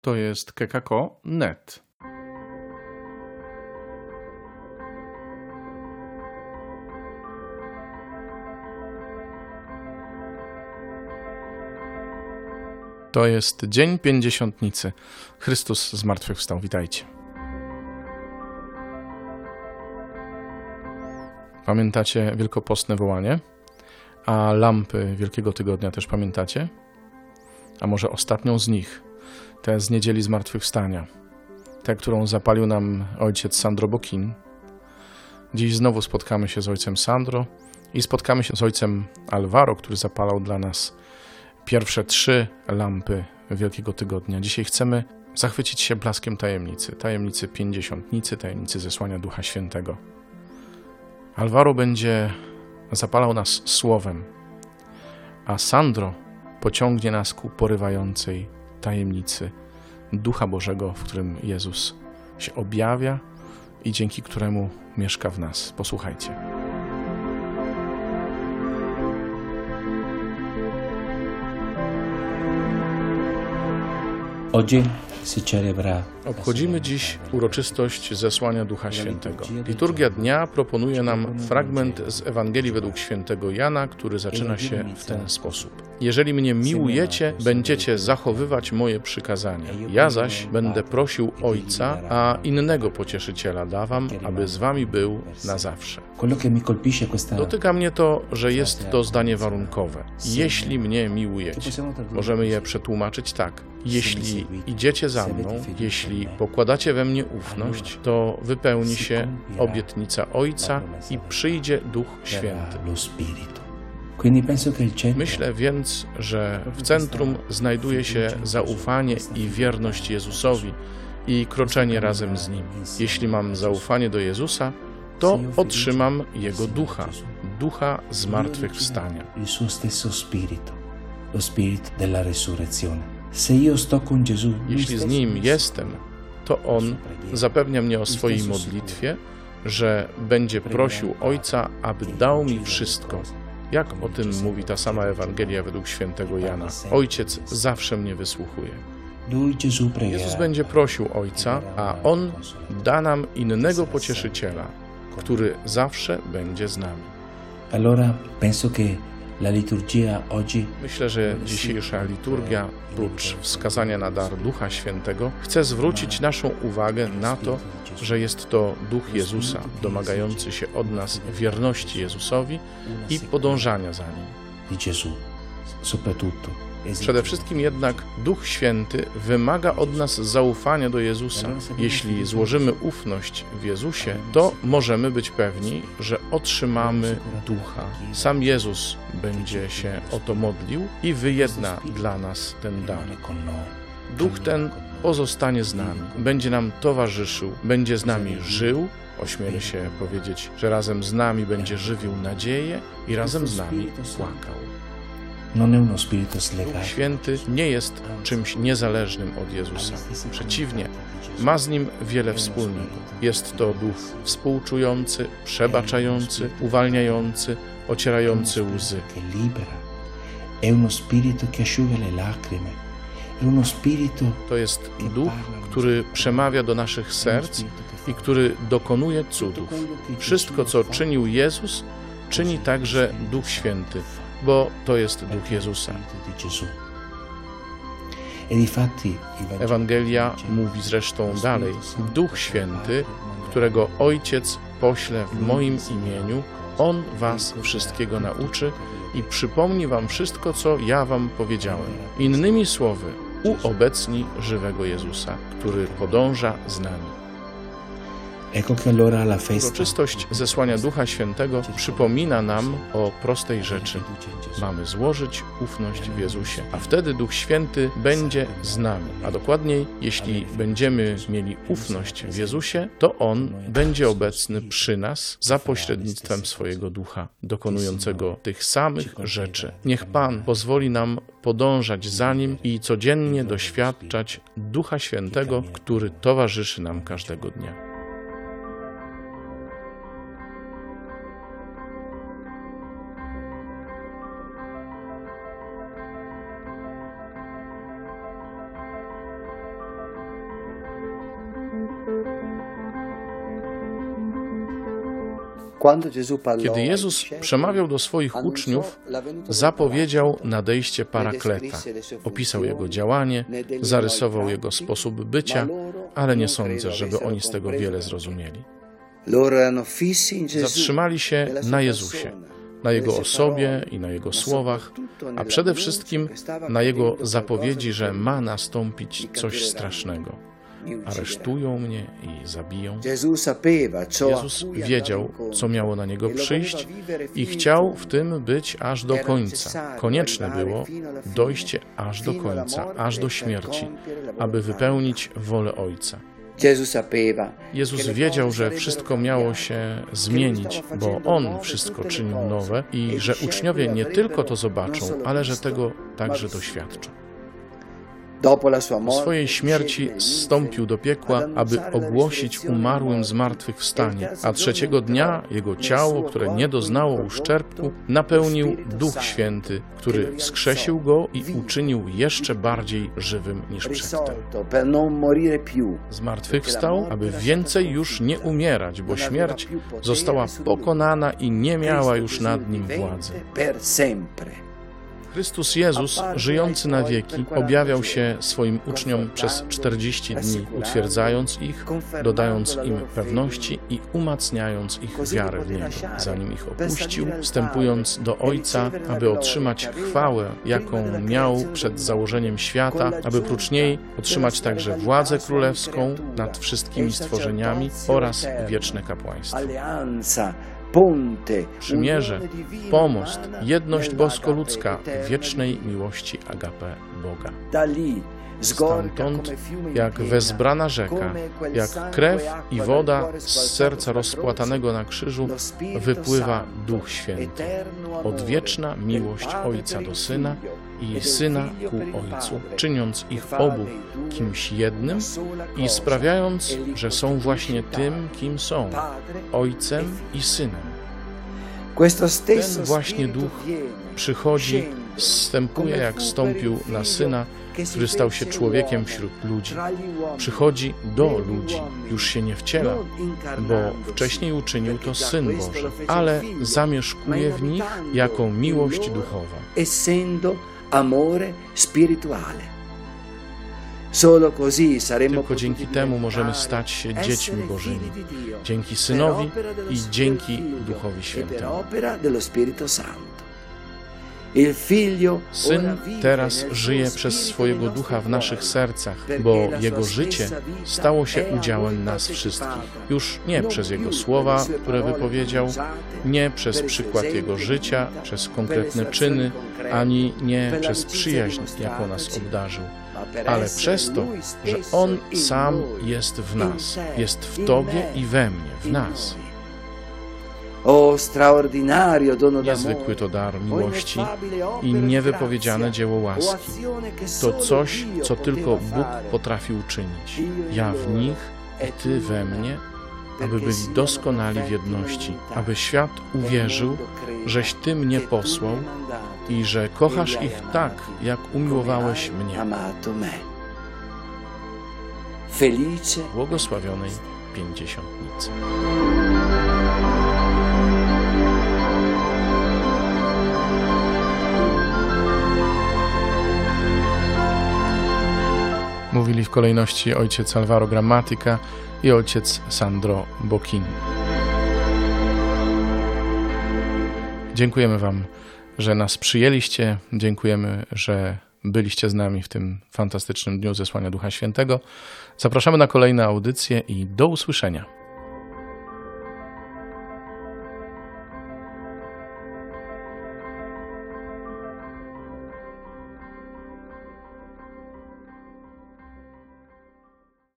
To jest kekako.net. To jest Dzień Pięćdziesiątnicy. Chrystus zmartwychwstał. Witajcie. Pamiętacie wielkopostne wołanie? A lampy Wielkiego Tygodnia też pamiętacie? A może ostatnią z nich, tę z niedzieli zmartwychwstania, tę, którą zapalił nam ojciec Sandro Bokin. Dziś znowu spotkamy się z ojcem Sandro i spotkamy się z ojcem Alvaro, który zapalał dla nas pierwsze trzy lampy Wielkiego Tygodnia. Dzisiaj chcemy zachwycić się blaskiem tajemnicy, tajemnicy pięćdziesiątnicy, tajemnicy zesłania Ducha Świętego. Alvaro będzie zapalał nas słowem, a Sandro pociągnie nas ku porywającej tajemnicy Ducha Bożego, w którym Jezus się objawia i dzięki któremu mieszka w nas. Posłuchajcie. Obchodzimy dziś uroczystość zesłania Ducha Świętego. Liturgia dnia proponuje nam fragment z Ewangelii według świętego Jana, który zaczyna się w ten sposób. Jeżeli mnie miłujecie, będziecie zachowywać moje przykazania. Ja zaś będę prosił Ojca, a innego pocieszyciela dawam, aby z wami był na zawsze. Dotyka mnie to, że jest to zdanie warunkowe. Jeśli mnie miłujecie. Możemy je przetłumaczyć tak. Jeśli idziecie za mną, jeśli pokładacie we mnie ufność, to wypełni się obietnica Ojca i przyjdzie Duch Święty. Myślę więc, że w centrum znajduje się zaufanie i wierność Jezusowi i kroczenie razem z Nim. Jeśli mam zaufanie do Jezusa, to otrzymam Jego ducha, ducha zmartwychwstania. il suo stesso spirito, lo spirito della resurrezione. Jeśli z Nim jestem, to On zapewnia mnie o swojej modlitwie, że będzie prosił Ojca, aby dał mi wszystko. Jak o tym mówi ta sama Ewangelia według świętego Jana. Ojciec zawsze mnie wysłuchuje. Jezus będzie prosił Ojca, a On da nam innego pocieszyciela, który zawsze będzie z nami. Allora penso che Myślę, że dzisiejsza liturgia, prócz wskazania na dar Ducha Świętego, chce zwrócić naszą uwagę na to, że jest to Duch Jezusa, domagający się od nas wierności Jezusowi i podążania za Nim. di Gesù, soprattutto. Przede wszystkim jednak Duch Święty wymaga od nas zaufania do Jezusa. Jeśli złożymy ufność w Jezusie, to możemy być pewni, że otrzymamy Ducha. Sam Jezus będzie się o to modlił i wyjedna dla nas ten dar. Duch ten pozostanie z nami, będzie nam towarzyszył, będzie z nami żył. Ośmielę się powiedzieć, że razem z nami będzie żywił nadzieję i razem z nami płakał. Duch slegato. Święty nie jest czymś niezależnym od Jezusa. Przeciwnie, ma z nim wiele wspólnego. Jest to duch współczujący, przebaczający, uwalniający, ocierający łzy. To jest duch, który przemawia do naszych serc i który dokonuje cudów. Wszystko, co czynił Jezus, czyni także Duch Święty, bo to jest Duch Jezusa. E Ewangelia mówi zresztą dalej: Duch Święty, którego Ojciec pośle w moim imieniu, On was wszystkiego nauczy i przypomni wam wszystko, co ja wam powiedziałem. Innymi słowy, uobecni żywego Jezusa, który podąża z nami. Uroczystość zesłania Ducha Świętego przypomina nam o prostej rzeczy. Mamy złożyć ufność w Jezusie, a wtedy Duch Święty będzie z nami. A dokładniej, jeśli będziemy mieli ufność w Jezusie, to On będzie obecny przy nas za pośrednictwem swojego Ducha, dokonującego tych samych rzeczy. Niech Pan pozwoli nam podążać za Nim i codziennie doświadczać Ducha Świętego, który towarzyszy nam każdego dnia. Kiedy Jezus przemawiał do swoich uczniów, zapowiedział nadejście Parakleta, opisał jego działanie, zarysował jego sposób bycia, ale nie sądzę, żeby oni z tego wiele zrozumieli. Zatrzymali się na Jezusie, na Jego osobie i na Jego słowach, a przede wszystkim na Jego zapowiedzi, że ma nastąpić coś strasznego. Aresztują mnie i zabiją. Jezus wiedział, co miało na niego przyjść i chciał w tym być aż do końca. Konieczne było dojście aż do końca, aż do śmierci, aby wypełnić wolę Ojca. Jezus wiedział, że wszystko miało się zmienić, bo On wszystko czynił nowe i że uczniowie nie tylko to zobaczą, ale że tego także doświadczą. Po swojej śmierci zstąpił do piekła, aby ogłosić umarłym zmartwychwstanie, a trzeciego dnia jego ciało, które nie doznało uszczerbku, napełnił Duch Święty, który wskrzesił go i uczynił jeszcze bardziej żywym niż przedtem. Zmartwychwstał, aby więcej już nie umierać, bo śmierć została pokonana i nie miała już nad nim władzy. Chrystus Jezus, żyjący na wieki, objawiał się swoim uczniom przez 40 dni, utwierdzając ich, dodając im pewności i umacniając ich wiarę w Niego. Zanim ich opuścił, wstępując do Ojca, aby otrzymać chwałę, jaką miał przed założeniem świata, aby prócz niej otrzymać także władzę królewską nad wszystkimi stworzeniami oraz wieczne kapłaństwo przymierze, pomost, jedność bosko-ludzka wiecznej miłości agape Boga. Stamtąd, jak wezbrana rzeka, jak krew i woda z serca rozpłatanego na krzyżu, wypływa Duch Święty. Odwieczna miłość Ojca do Syna i Syna ku Ojcu, czyniąc ich obu kimś jednym i sprawiając, że są właśnie tym, kim są, Ojcem i Synem. Ten właśnie Duch przychodzi, zstępuje jak stąpił na Syna, który stał się człowiekiem wśród ludzi. Przychodzi do ludzi, już się nie wciela, bo wcześniej uczynił to Syn Boży, ale zamieszkuje w nich jako miłość duchowa. Tylko dzięki temu możemy stać się dziećmi Bożymi, dzięki Synowi i dzięki Duchowi Świętemu. Syn teraz żyje przez swojego ducha w naszych sercach, bo jego życie stało się udziałem nas wszystkich. Już nie przez jego słowa, które wypowiedział, nie przez przykład jego życia, przez konkretne czyny, ani nie przez przyjaźń, jaką nas obdarzył. ale przez to, że On sam jest w nas, jest w Tobie i we mnie, w nas. O straordinario dono Niezwykły to dar miłości i niewypowiedziane dzieło łaski. To coś, co tylko Bóg potrafi uczynić. Ja w nich i Ty we mnie, aby byli doskonali w jedności, aby świat uwierzył, żeś Ty mnie posłał i że kochasz ich tak, jak umiłowałeś mnie. Błogosławionej Pięćdziesiątnicy. W kolejności ojciec Alvaro Grammatica i ojciec Sandro Bocchini. Dziękujemy Wam, że nas przyjęliście. Dziękujemy, że byliście z nami w tym fantastycznym dniu zesłania Ducha Świętego. Zapraszamy na kolejne audycje i do usłyszenia.